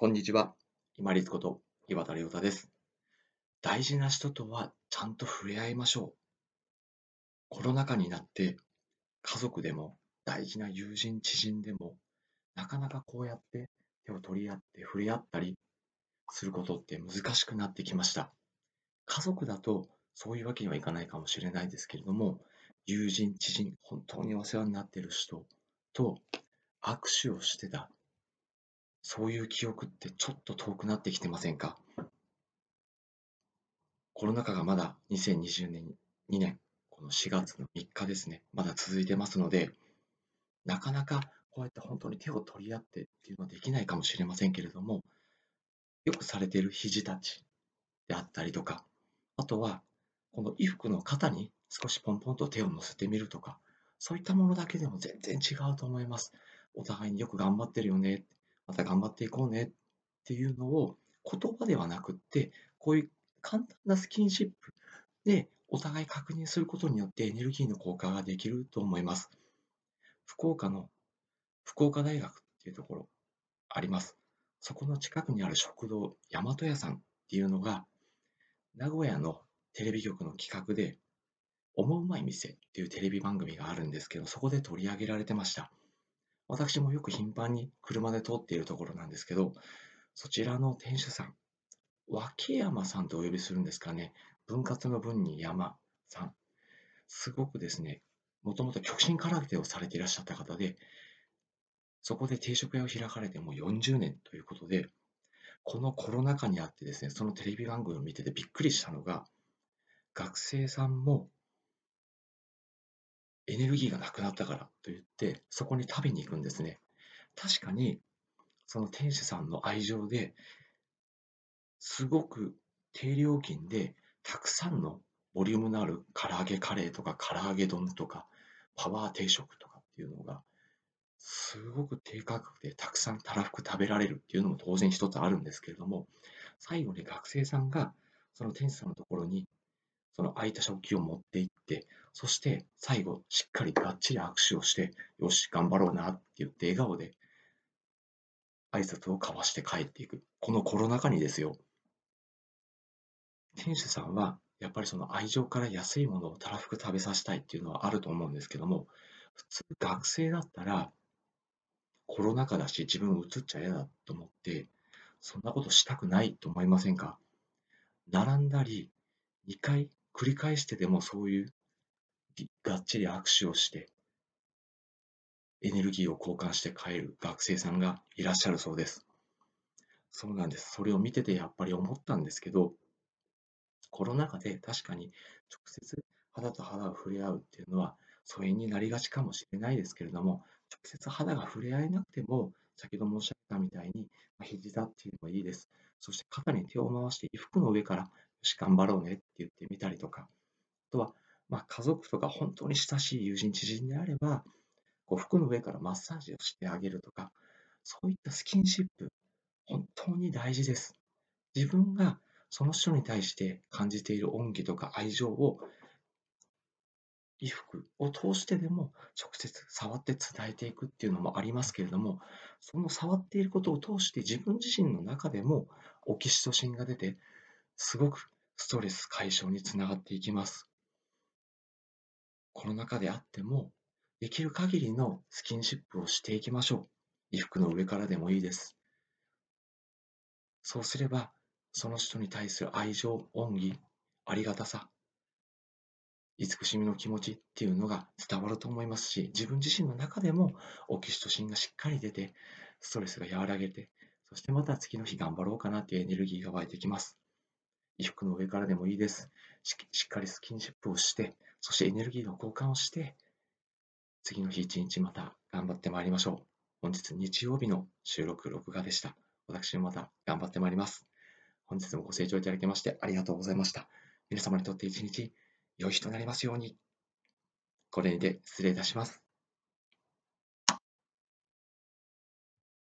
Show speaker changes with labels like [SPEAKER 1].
[SPEAKER 1] こんにちは。今立こと岩田亮太です。大事な人とはちゃんと触れ合いましょう。コロナ禍になって家族でも大事な友人、知人でもなかなかこうやって手を取り合って触れ合ったりすることって難しくなってきました。家族だとそういうわけにはいかないかもしれないですけれども、友人、知人、本当にお世話になっている人と握手をしてたそういう記憶ってちょっと遠くなってきてませんか？コロナ禍がまだ2020年、2年、この4月の3日ですね、まだ続いてますので、なかなかこうやって本当に手を取り合ってっていうのはできないかもしれませんけれども、よくされている肘立ちであったりとか、あとは、この衣服の肩に少しポンポンと手を乗せてみるとか、そういったものだけでも全然違うと思います。お互いによく頑張ってるよね、また頑張っていこうねっていうのを言葉ではなくって、こういう簡単なスキンシップでお互い確認することによってエネルギーの交換ができると思います。福岡の福岡大学っていうところあります。そこの近くにある食堂、大和屋さんっていうのが、名古屋のテレビ局の企画で、思うまい店っていうテレビ番組があるんですけど、そこで取り上げられてました。私もよく頻繁に車で通っているところなんですけど、そちらの店主さん、脇山さんとお呼びするんですかね。分割の分に山さん。すごくですね、もともと極真空手をされていらっしゃった方で、そこで定食屋を開かれてもう40年ということで、このコロナ禍にあってですね、そのテレビ番組を見ててびっくりしたのが、学生さんもエネルギーがなくなったからと言って、そこに食べに行くんですね。確かに、その店主さんの愛情で、すごく低料金で、たくさんのボリュームのある唐揚げカレーとか唐揚げ丼とかパワー定食とかっていうのが、すごく低価格でたくさんたらふく食べられるっていうのも当然一つあるんですけれども、最後に学生さんがその店主さんのところにその空いた食器を持って行って、そして最後しっかりがっちり握手をして、よし、頑張ろうなって言って笑顔で挨拶を交わして帰っていく。このコロナ禍にですよ。店主さんはやっぱりその愛情から安いものをたらふく食べさせたいっていうのはあると思うんですけども、普通学生だったらコロナ禍だし自分移っちゃ嫌だと思って、そんなことしたくないと思いませんか？並んだり、2回繰り返してでもそういうがっちり握手をして、エネルギーを交換して帰る学生さんがいらっしゃるそうです。そうなんです。それを見ててやっぱり思ったんですけど、コロナ禍で確かに直接肌と肌を触れ合うっていうのは疎遠になりがちかもしれないですけれども、直接肌が触れ合えなくても、先ほど申し上げたみたいに、まあ、肘だっていうのもいいです。そして肩に手を回して衣服の上から、し、頑張ろうねって言ってみたりとか、あとは、まあ、家族とか本当に親しい友人、知人であれば、こう服の上からマッサージをしてあげるとか、そういったスキンシップ、本当に大事です。自分がその人に対して感じている恩義とか愛情を衣服を通してでも直接触って伝えていくっていうのもありますけれども、その触っていることを通して自分自身の中でもオキシトシンが出て、すごくストレス解消につながっていきます。コロナ禍であっても、できる限りのスキンシップをしていきましょう。衣服の上からでもいいです。そうすれば、その人に対する愛情、恩義、ありがたさ、慈しみの気持ちっていうのが伝わると思いますし、自分自身の中でもオキシトシンがしっかり出て、ストレスが和らげて、そしてまた次の日頑張ろうかなっていうエネルギーが湧いてきます。衣服の上からでもいいです。ししっかりスキンシップをして、そしてエネルギーの交換をして、次の日一日また頑張ってまいりましょう。本日日曜日の収録録画でした。私もまた頑張ってまいります。本日もご清聴いただきましてありがとうございました。皆様にとって一日良い日となりますように。これにて失礼いたします。